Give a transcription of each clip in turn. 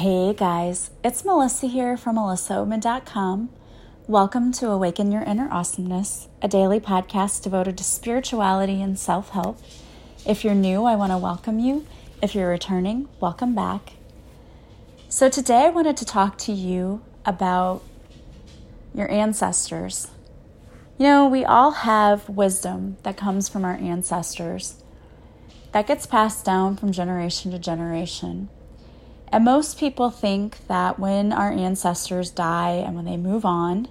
Hey guys, it's Melissa here from melissaoman.com. Welcome to Awaken Your Inner Awesomeness, a daily podcast devoted to spirituality and self help. If you're new, I want to welcome you. If you're returning, welcome back. So, today I wanted to talk to you about your ancestors. You know, we all have wisdom that comes from our ancestors that gets passed down from generation to generation. And most people think that when our ancestors die and when they move on,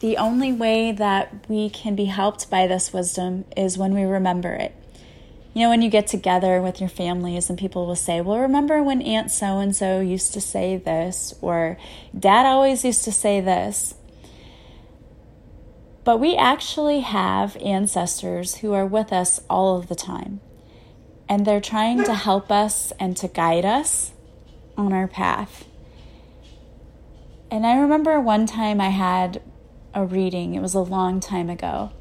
the only way that we can be helped by this wisdom is when we remember it. You know, when you get together with your families and people will say, Well, remember when Aunt so and so used to say this, or Dad always used to say this. But we actually have ancestors who are with us all of the time. And they're trying to help us and to guide us on our path. And I remember one time I had a reading, it was a long time ago.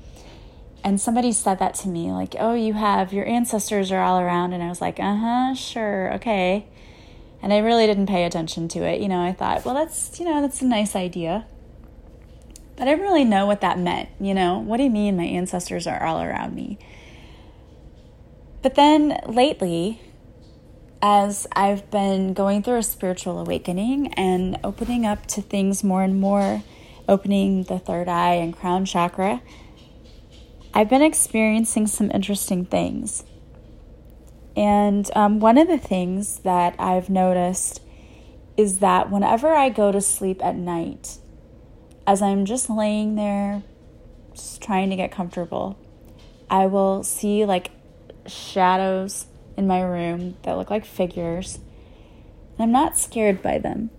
And somebody said that to me, like, oh, you have your ancestors are all around. And I was like, uh huh, sure, okay. And I really didn't pay attention to it. You know, I thought, well, that's, you know, that's a nice idea. But I didn't really know what that meant. You know, what do you mean my ancestors are all around me? But then lately, as I've been going through a spiritual awakening and opening up to things more and more, opening the third eye and crown chakra, I've been experiencing some interesting things. And um, one of the things that I've noticed is that whenever I go to sleep at night, as I'm just laying there, just trying to get comfortable, I will see like shadows in my room that look like figures. And I'm not scared by them.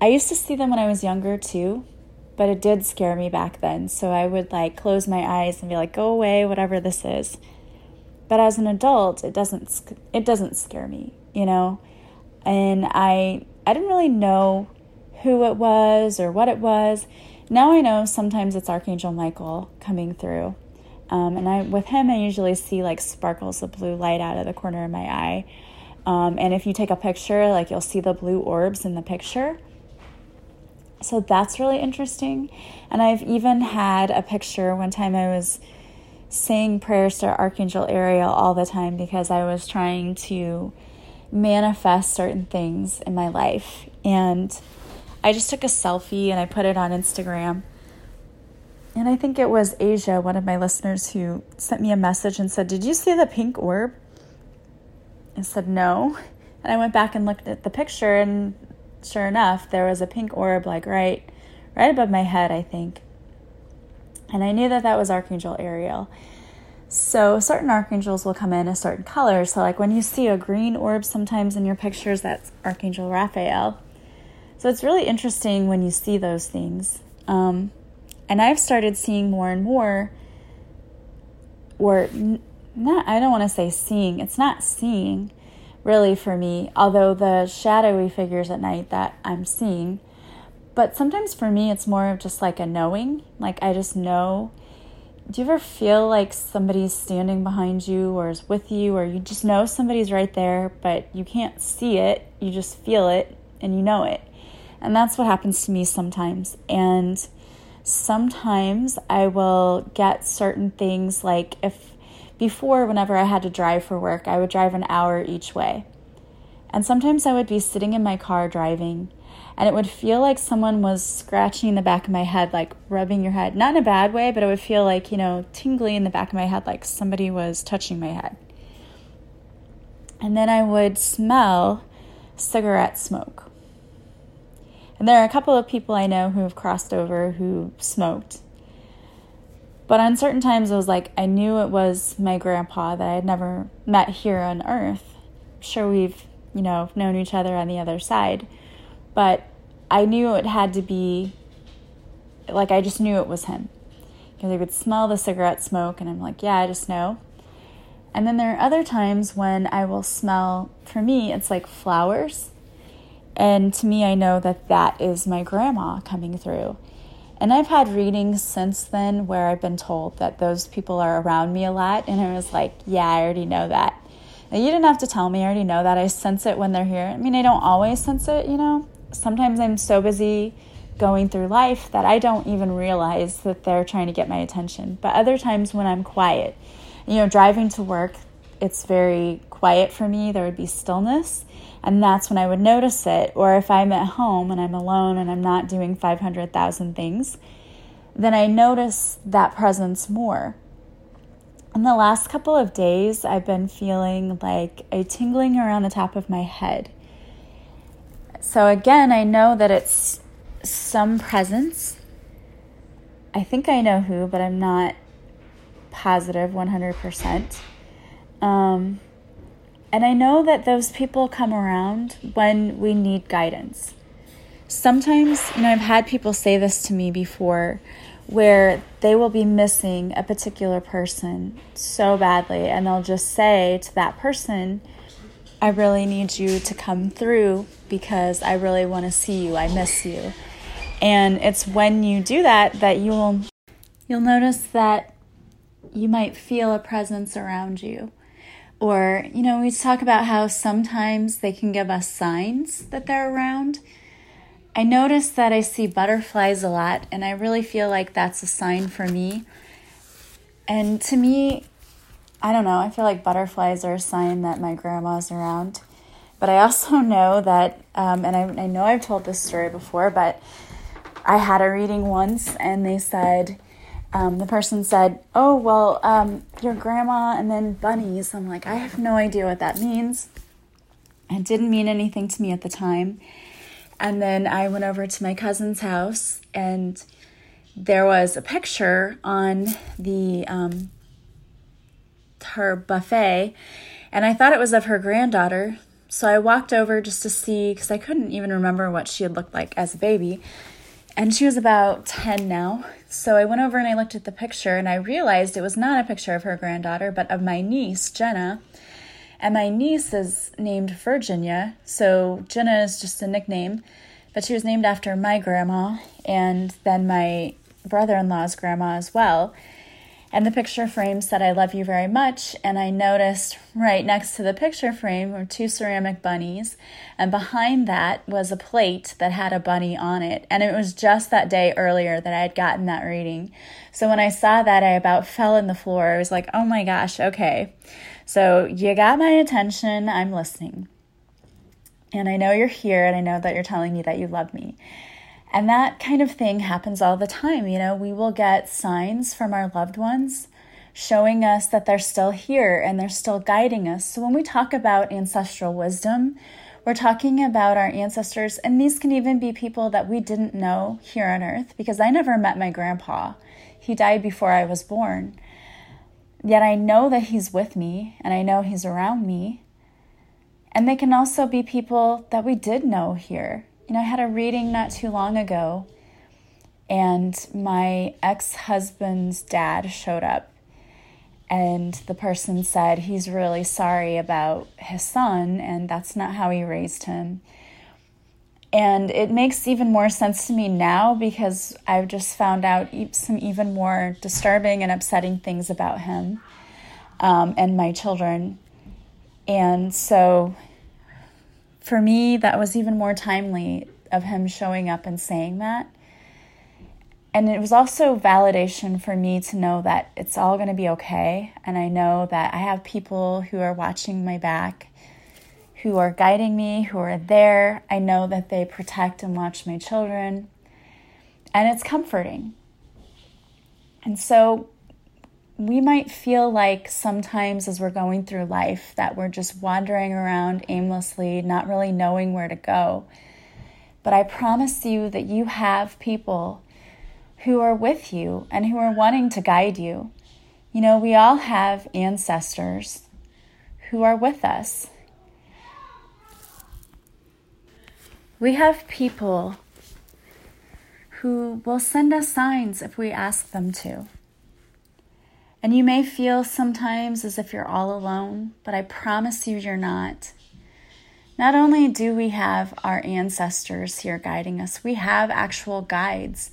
I used to see them when I was younger too, but it did scare me back then. So I would like close my eyes and be like, "Go away, whatever this is." But as an adult, it doesn't it doesn't scare me, you know? And I I didn't really know who it was or what it was. Now I know sometimes it's Archangel Michael coming through. Um, and I, with him, I usually see like sparkles of blue light out of the corner of my eye. Um, and if you take a picture, like you'll see the blue orbs in the picture. So that's really interesting. And I've even had a picture one time I was saying prayers to Archangel Ariel all the time because I was trying to manifest certain things in my life. And I just took a selfie and I put it on Instagram. And I think it was Asia, one of my listeners, who sent me a message and said, Did you see the pink orb? I said, No. And I went back and looked at the picture, and sure enough, there was a pink orb, like right, right above my head, I think. And I knew that that was Archangel Ariel. So certain archangels will come in a certain color. So like when you see a green orb sometimes in your pictures, that's Archangel Raphael. So it's really interesting when you see those things. Um, and I've started seeing more and more, or not, I don't want to say seeing, it's not seeing really for me, although the shadowy figures at night that I'm seeing. But sometimes for me, it's more of just like a knowing. Like I just know. Do you ever feel like somebody's standing behind you or is with you, or you just know somebody's right there, but you can't see it? You just feel it and you know it. And that's what happens to me sometimes. And sometimes I will get certain things like if before, whenever I had to drive for work, I would drive an hour each way. And sometimes I would be sitting in my car driving, and it would feel like someone was scratching the back of my head, like rubbing your head. Not in a bad way, but it would feel like, you know, tingly in the back of my head, like somebody was touching my head. And then I would smell cigarette smoke. And there are a couple of people I know who have crossed over who smoked. But on certain times, it was like I knew it was my grandpa that I had never met here on earth. Sure we've, you know, known each other on the other side. But I knew it had to be, like, I just knew it was him. Because I could smell the cigarette smoke, and I'm like, yeah, I just know. And then there are other times when I will smell, for me, it's like flowers and to me, I know that that is my grandma coming through. And I've had readings since then where I've been told that those people are around me a lot. And I was like, yeah, I already know that. Now, you didn't have to tell me, I already know that. I sense it when they're here. I mean, I don't always sense it, you know. Sometimes I'm so busy going through life that I don't even realize that they're trying to get my attention. But other times when I'm quiet, you know, driving to work, it's very quiet for me. There would be stillness, and that's when I would notice it. Or if I'm at home and I'm alone and I'm not doing 500,000 things, then I notice that presence more. In the last couple of days, I've been feeling like a tingling around the top of my head. So, again, I know that it's some presence. I think I know who, but I'm not positive 100%. Um, and I know that those people come around when we need guidance. Sometimes, you know, I've had people say this to me before where they will be missing a particular person so badly, and they'll just say to that person, I really need you to come through because I really want to see you. I miss you. And it's when you do that that you'll you'll notice that you might feel a presence around you. Or, you know, we talk about how sometimes they can give us signs that they're around. I notice that I see butterflies a lot, and I really feel like that's a sign for me. And to me, I don't know, I feel like butterflies are a sign that my grandma's around. But I also know that, um, and I, I know I've told this story before, but I had a reading once and they said, um, the person said, Oh, well, um, your grandma and then bunnies. I'm like, I have no idea what that means. It didn't mean anything to me at the time. And then I went over to my cousin's house and there was a picture on the um, her buffet and I thought it was of her granddaughter. So I walked over just to see because I couldn't even remember what she had looked like as a baby and she was about 10 now. So I went over and I looked at the picture and I realized it was not a picture of her granddaughter, but of my niece, Jenna. And my niece is named Virginia. So Jenna is just a nickname, but she was named after my grandma and then my brother in law's grandma as well. And the picture frame said, I love you very much. And I noticed right next to the picture frame were two ceramic bunnies. And behind that was a plate that had a bunny on it. And it was just that day earlier that I had gotten that reading. So when I saw that, I about fell in the floor. I was like, oh my gosh, okay. So you got my attention. I'm listening. And I know you're here and I know that you're telling me that you love me. And that kind of thing happens all the time. You know, we will get signs from our loved ones showing us that they're still here and they're still guiding us. So when we talk about ancestral wisdom, we're talking about our ancestors, and these can even be people that we didn't know here on earth because I never met my grandpa. He died before I was born. Yet I know that he's with me and I know he's around me. And they can also be people that we did know here you know, I had a reading not too long ago, and my ex husband's dad showed up. And the person said he's really sorry about his son, and that's not how he raised him. And it makes even more sense to me now because I've just found out some even more disturbing and upsetting things about him um, and my children. And so for me, that was even more timely of him showing up and saying that. And it was also validation for me to know that it's all going to be okay. And I know that I have people who are watching my back, who are guiding me, who are there. I know that they protect and watch my children. And it's comforting. And so we might feel like sometimes as we're going through life that we're just wandering around aimlessly, not really knowing where to go. But I promise you that you have people who are with you and who are wanting to guide you. You know, we all have ancestors who are with us. We have people who will send us signs if we ask them to. And you may feel sometimes as if you're all alone, but I promise you, you're not. Not only do we have our ancestors here guiding us, we have actual guides.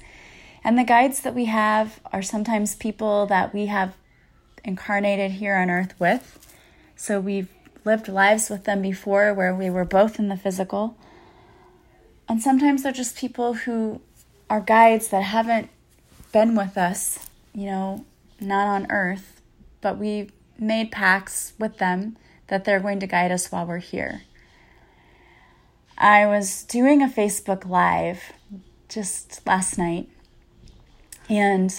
And the guides that we have are sometimes people that we have incarnated here on earth with. So we've lived lives with them before where we were both in the physical. And sometimes they're just people who are guides that haven't been with us, you know, not on earth, but we made pacts with them that they're going to guide us while we're here. I was doing a Facebook Live just last night, and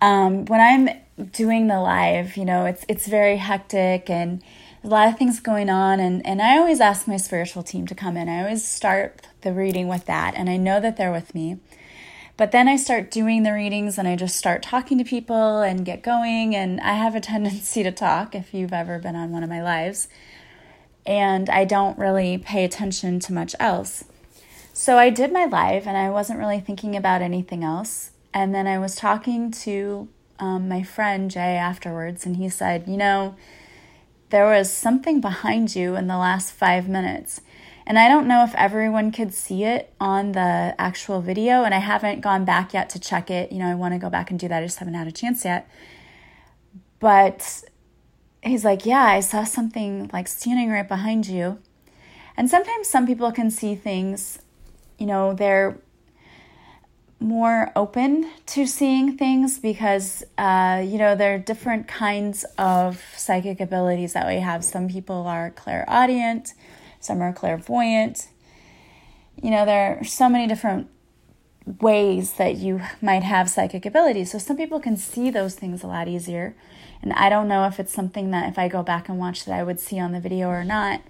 um, when I'm doing the live, you know, it's it's very hectic and a lot of things going on, and and I always ask my spiritual team to come in. I always start the reading with that, and I know that they're with me. But then I start doing the readings and I just start talking to people and get going. And I have a tendency to talk if you've ever been on one of my lives. And I don't really pay attention to much else. So I did my live and I wasn't really thinking about anything else. And then I was talking to um, my friend Jay afterwards, and he said, You know, there was something behind you in the last five minutes. And I don't know if everyone could see it on the actual video, and I haven't gone back yet to check it. You know, I want to go back and do that. I just haven't had a chance yet. But he's like, Yeah, I saw something like standing right behind you. And sometimes some people can see things, you know, they're more open to seeing things because, uh, you know, there are different kinds of psychic abilities that we have. Some people are clairaudient some are clairvoyant. You know, there are so many different ways that you might have psychic abilities. So some people can see those things a lot easier. And I don't know if it's something that if I go back and watch that I would see on the video or not.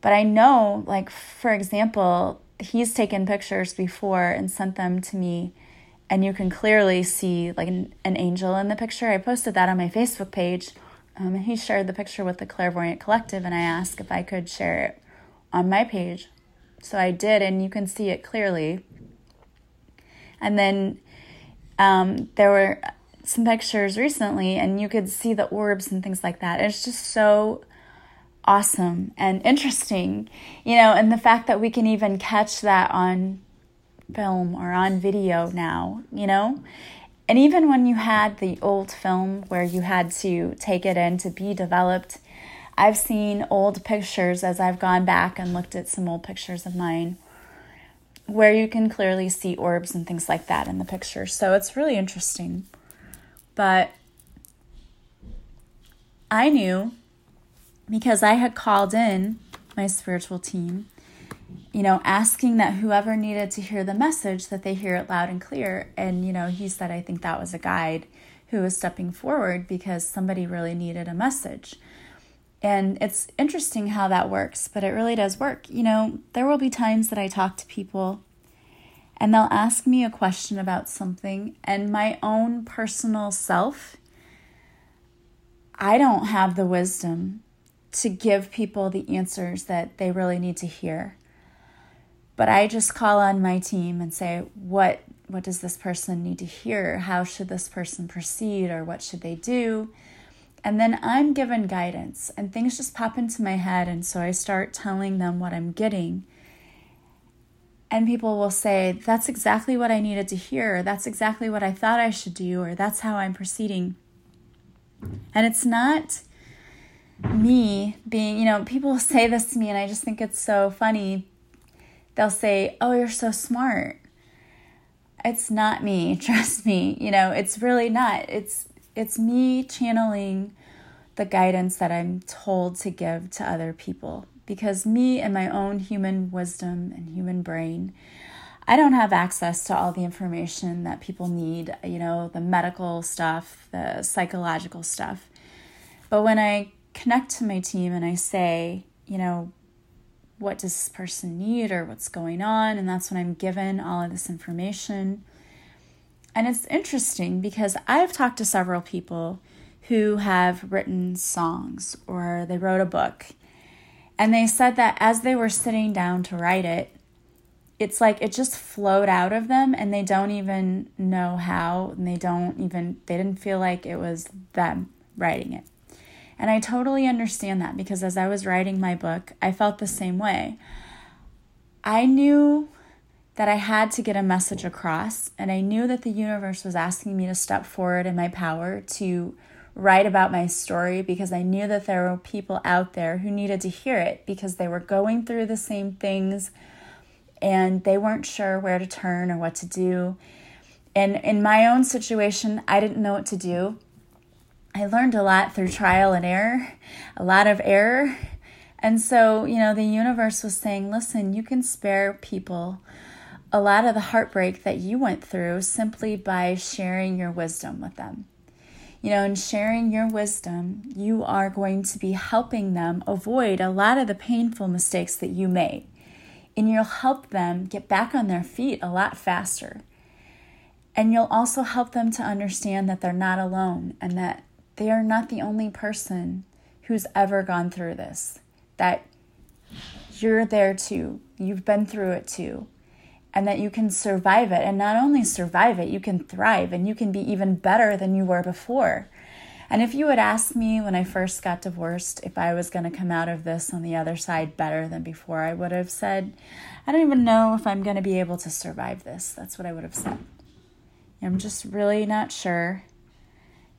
But I know, like, for example, he's taken pictures before and sent them to me and you can clearly see like an, an angel in the picture. I posted that on my Facebook page. Um, and he shared the picture with the Clairvoyant Collective, and I asked if I could share it on my page. So I did, and you can see it clearly. And then um, there were some pictures recently, and you could see the orbs and things like that. It's just so awesome and interesting, you know, and the fact that we can even catch that on film or on video now, you know. And even when you had the old film where you had to take it in to be developed, I've seen old pictures as I've gone back and looked at some old pictures of mine where you can clearly see orbs and things like that in the picture. So it's really interesting. But I knew because I had called in my spiritual team, you know, asking that whoever needed to hear the message that they hear it loud and clear. And, you know, he said, I think that was a guide who was stepping forward because somebody really needed a message. And it's interesting how that works, but it really does work. You know, there will be times that I talk to people and they'll ask me a question about something, and my own personal self, I don't have the wisdom to give people the answers that they really need to hear. But I just call on my team and say, what what does this person need to hear? How should this person proceed or what should they do? And then I'm given guidance, and things just pop into my head. And so I start telling them what I'm getting. And people will say, That's exactly what I needed to hear. That's exactly what I thought I should do, or that's how I'm proceeding. And it's not me being, you know, people say this to me, and I just think it's so funny. They'll say, Oh, you're so smart. It's not me, trust me. You know, it's really not. It's it's me channeling the guidance that I'm told to give to other people. Because me and my own human wisdom and human brain I don't have access to all the information that people need, you know, the medical stuff, the psychological stuff. But when I connect to my team and I say, you know, what does this person need or what's going on, and that's when I'm given all of this information and it's interesting because I've talked to several people who have written songs or they wrote a book. And they said that as they were sitting down to write it, it's like it just flowed out of them and they don't even know how and they don't even they didn't feel like it was them writing it. And I totally understand that because as I was writing my book, I felt the same way. I knew that I had to get a message across, and I knew that the universe was asking me to step forward in my power to write about my story because I knew that there were people out there who needed to hear it because they were going through the same things and they weren't sure where to turn or what to do. And in my own situation, I didn't know what to do. I learned a lot through trial and error, a lot of error. And so, you know, the universe was saying, listen, you can spare people a lot of the heartbreak that you went through simply by sharing your wisdom with them. You know, in sharing your wisdom, you are going to be helping them avoid a lot of the painful mistakes that you made. And you'll help them get back on their feet a lot faster. And you'll also help them to understand that they're not alone and that they are not the only person who's ever gone through this. That you're there too. You've been through it too and that you can survive it. And not only survive it, you can thrive and you can be even better than you were before. And if you had asked me when I first got divorced if I was going to come out of this on the other side better than before, I would have said, I don't even know if I'm going to be able to survive this. That's what I would have said. I'm just really not sure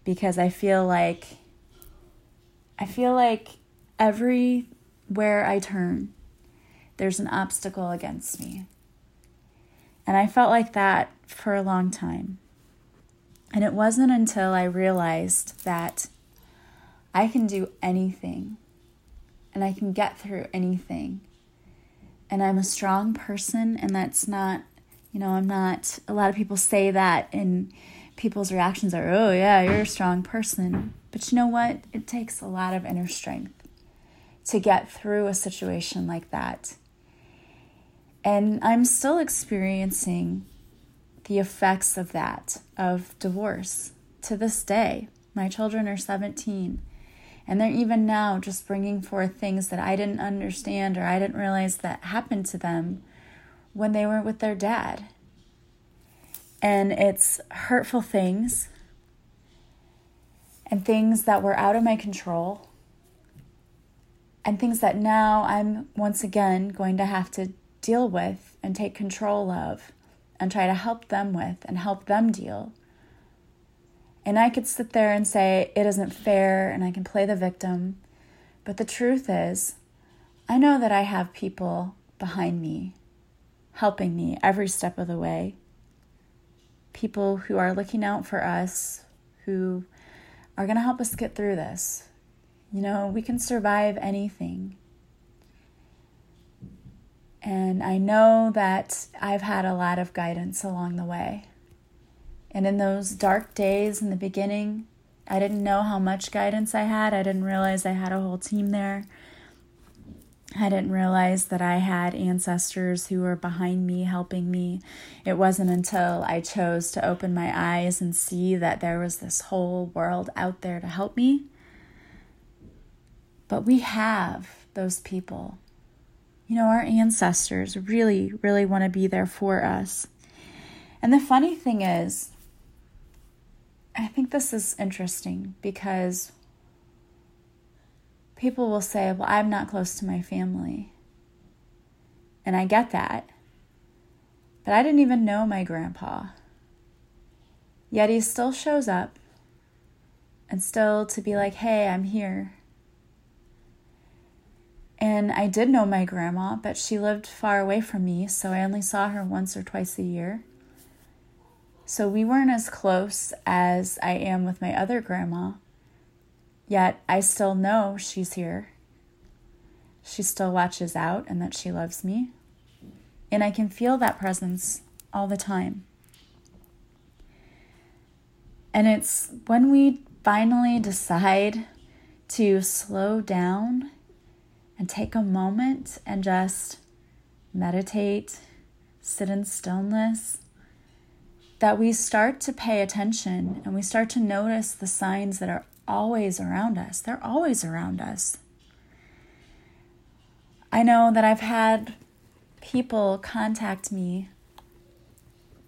because I feel like I feel like everywhere I turn there's an obstacle against me. And I felt like that for a long time. And it wasn't until I realized that I can do anything and I can get through anything. And I'm a strong person, and that's not, you know, I'm not, a lot of people say that, and people's reactions are, oh, yeah, you're a strong person. But you know what? It takes a lot of inner strength to get through a situation like that. And I'm still experiencing the effects of that, of divorce to this day. My children are 17, and they're even now just bringing forth things that I didn't understand or I didn't realize that happened to them when they were with their dad. And it's hurtful things and things that were out of my control and things that now I'm once again going to have to deal with and take control of and try to help them with and help them deal. And I could sit there and say, it isn't fair, and I can play the victim. But the truth is, I know that I have people behind me, helping me every step of the way. People who are looking out for us, who are going to help us get through this. You know, we can survive anything. And I know that I've had a lot of guidance along the way. And in those dark days in the beginning, I didn't know how much guidance I had. I didn't realize I had a whole team there. I didn't realize that I had ancestors who were behind me helping me. It wasn't until I chose to open my eyes and see that there was this whole world out there to help me. But we have those people you know, our ancestors really, really want to be there for us. And the funny thing is, I think this is interesting because people will say, Well, I'm not close to my family. And I get that. But I didn't even know my grandpa. Yet he still shows up and still to be like, Hey, I'm here. And I did know my grandma, but she lived far away from me, so I only saw her once or twice a year. So we weren't as close as I am with my other grandma, yet I still know she's here. She still watches out and that she loves me. And I can feel that presence all the time. And it's when we finally decide to slow down and take a moment and just meditate, sit in stillness, that we start to pay attention and we start to notice the signs that are always around us. They're always around us. I know that I've had people contact me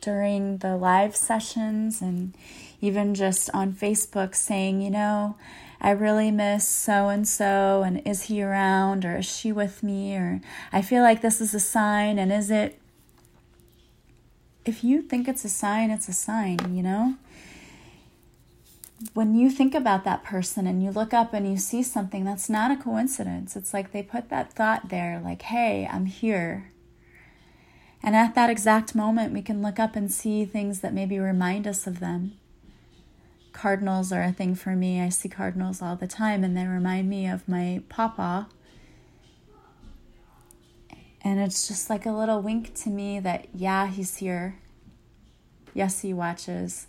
during the live sessions and even just on Facebook saying, you know, I really miss so and so, and is he around, or is she with me, or I feel like this is a sign, and is it? If you think it's a sign, it's a sign, you know? when you think about that person and you look up and you see something, that's not a coincidence. It's like they put that thought there, like, hey, I'm here. And at that exact moment, we can look up and see things that maybe remind us of them. Cardinals are a thing for me. I see cardinals all the time, and they remind me of my papa. And it's just like a little wink to me that, yeah, he's here. Yes, he watches.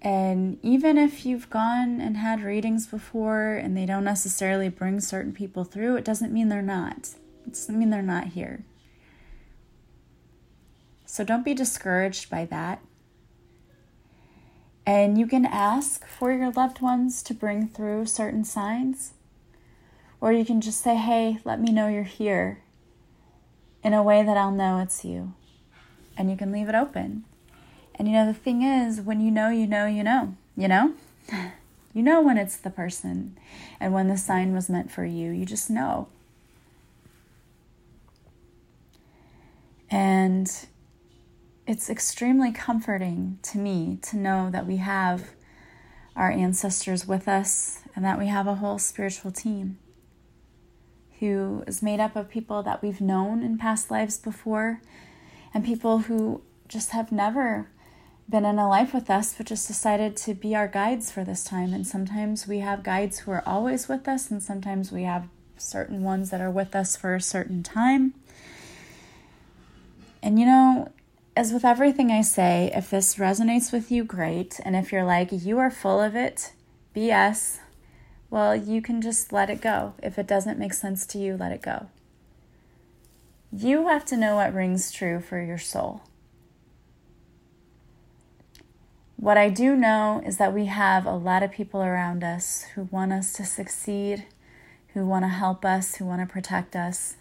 And even if you've gone and had readings before and they don't necessarily bring certain people through, it doesn't mean they're not. It doesn't mean they're not here. So don't be discouraged by that. And you can ask for your loved ones to bring through certain signs. Or you can just say, hey, let me know you're here in a way that I'll know it's you. And you can leave it open. And you know, the thing is, when you know, you know, you know, you know? You know when it's the person and when the sign was meant for you. You just know. And it's extremely comforting to me to know that we have our ancestors with us and that we have a whole spiritual team who is made up of people that we've known in past lives before and people who just have never been in a life with us, but just decided to be our guides for this time. And sometimes we have guides who are always with us, and sometimes we have certain ones that are with us for a certain time. And you know, as with everything I say, if this resonates with you, great. And if you're like, you are full of it, BS, well, you can just let it go. If it doesn't make sense to you, let it go. You have to know what rings true for your soul. What I do know is that we have a lot of people around us who want us to succeed, who want to help us, who want to protect us.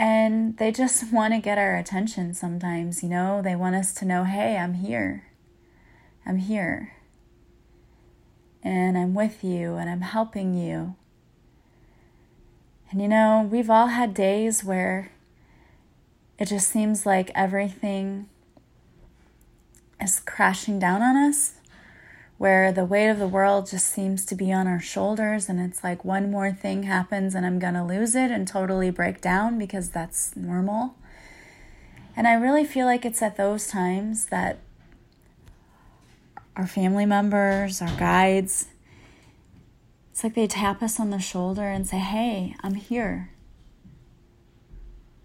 And they just want to get our attention sometimes, you know? They want us to know, hey, I'm here. I'm here. And I'm with you and I'm helping you. And you know, we've all had days where it just seems like everything is crashing down on us, where the weight of the world just seems to be on our shoulders, and it's like one more thing happens and I'm gonna lose it and totally break down because that's normal. And I really feel like it's at those times that our family members, our guides, it's like they tap us on the shoulder and say, Hey, I'm here.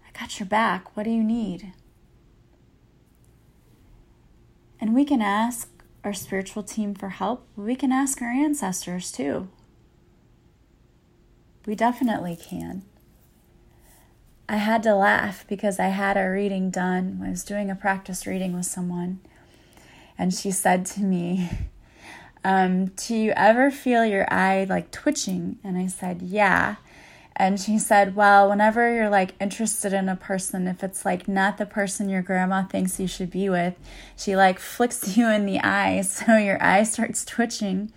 I got your back. What do you need? And we can ask our spiritual team for help. We can ask our ancestors too. We definitely can. I had to laugh because I had a reading done. I was doing a practice reading with someone, and she said to me, um, Do you ever feel your eye like twitching? And I said, Yeah. And she said, Well, whenever you're like interested in a person, if it's like not the person your grandma thinks you should be with, she like flicks you in the eye. So your eye starts twitching.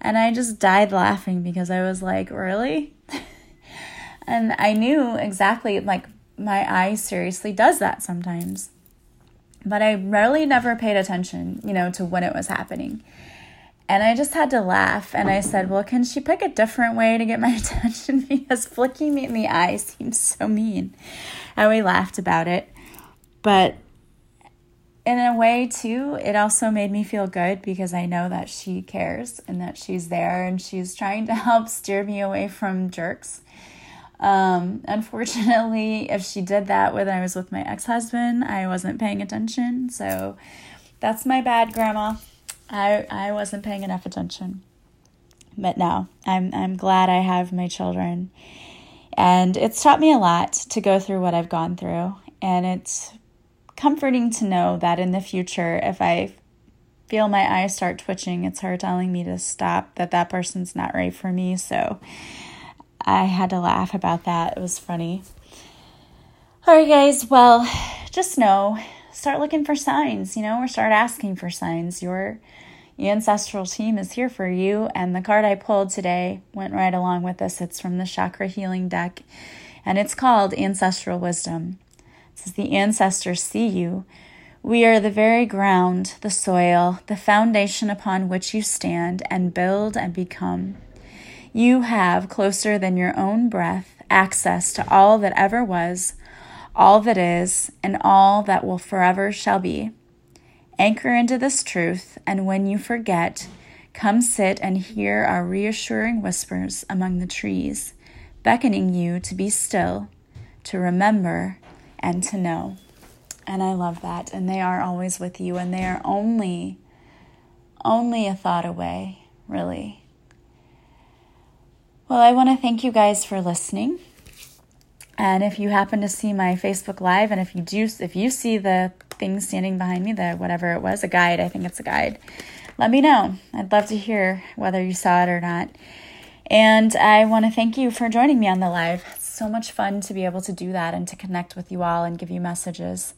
And I just died laughing because I was like, Really? and I knew exactly, like, my eye seriously does that sometimes. But I really never paid attention, you know, to when it was happening. And I just had to laugh. And I said, Well, can she pick a different way to get my attention? because flicking me in the eye seems so mean. And we laughed about it. But in a way, too, it also made me feel good because I know that she cares and that she's there and she's trying to help steer me away from jerks. Um, unfortunately, if she did that when I was with my ex husband, I wasn't paying attention. So that's my bad, Grandma. I I wasn't paying enough attention. But now I'm I'm glad I have my children. And it's taught me a lot to go through what I've gone through. And it's comforting to know that in the future, if I feel my eyes start twitching, it's her telling me to stop, that that person's not right for me. So I had to laugh about that. It was funny. All right, guys. Well, just know start looking for signs, you know, or start asking for signs. Your ancestral team is here for you. And the card I pulled today went right along with this. It's from the Chakra Healing deck, and it's called Ancestral Wisdom. It says, The ancestors see you We are the very ground, the soil, the foundation upon which you stand and build and become. You have, closer than your own breath, access to all that ever was, all that is, and all that will forever shall be. Anchor into this truth, and when you forget, come sit and hear our reassuring whispers among the trees, beckoning you to be still, to remember, and to know. And I love that. And they are always with you, and they are only, only a thought away, really. Well, I want to thank you guys for listening. And if you happen to see my Facebook Live, and if you do, if you see the thing standing behind me, the whatever it was, a guide, I think it's a guide, let me know. I'd love to hear whether you saw it or not. And I want to thank you for joining me on the live. It's so much fun to be able to do that and to connect with you all and give you messages.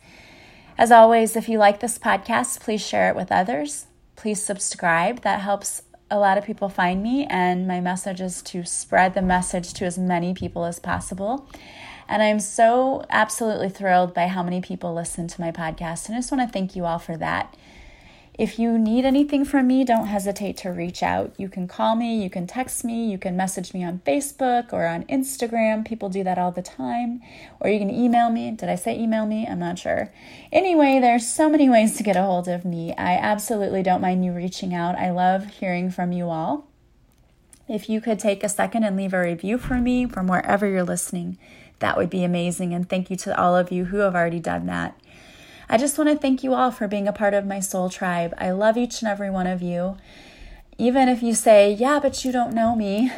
As always, if you like this podcast, please share it with others. Please subscribe. That helps a lot of people find me, and my message is to spread the message to as many people as possible. And I'm so absolutely thrilled by how many people listen to my podcast. And I just want to thank you all for that. If you need anything from me, don't hesitate to reach out. You can call me, you can text me, you can message me on Facebook or on Instagram. People do that all the time. Or you can email me. Did I say email me? I'm not sure. Anyway, there's so many ways to get a hold of me. I absolutely don't mind you reaching out. I love hearing from you all. If you could take a second and leave a review for me from wherever you're listening, that would be amazing. And thank you to all of you who have already done that. I just want to thank you all for being a part of my soul tribe. I love each and every one of you. Even if you say, yeah, but you don't know me,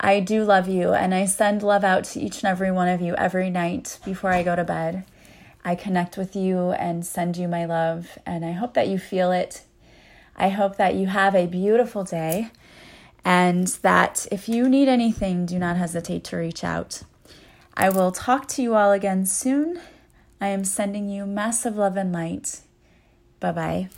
I do love you. And I send love out to each and every one of you every night before I go to bed. I connect with you and send you my love. And I hope that you feel it. I hope that you have a beautiful day. And that if you need anything, do not hesitate to reach out. I will talk to you all again soon. I am sending you massive love and light. Bye bye.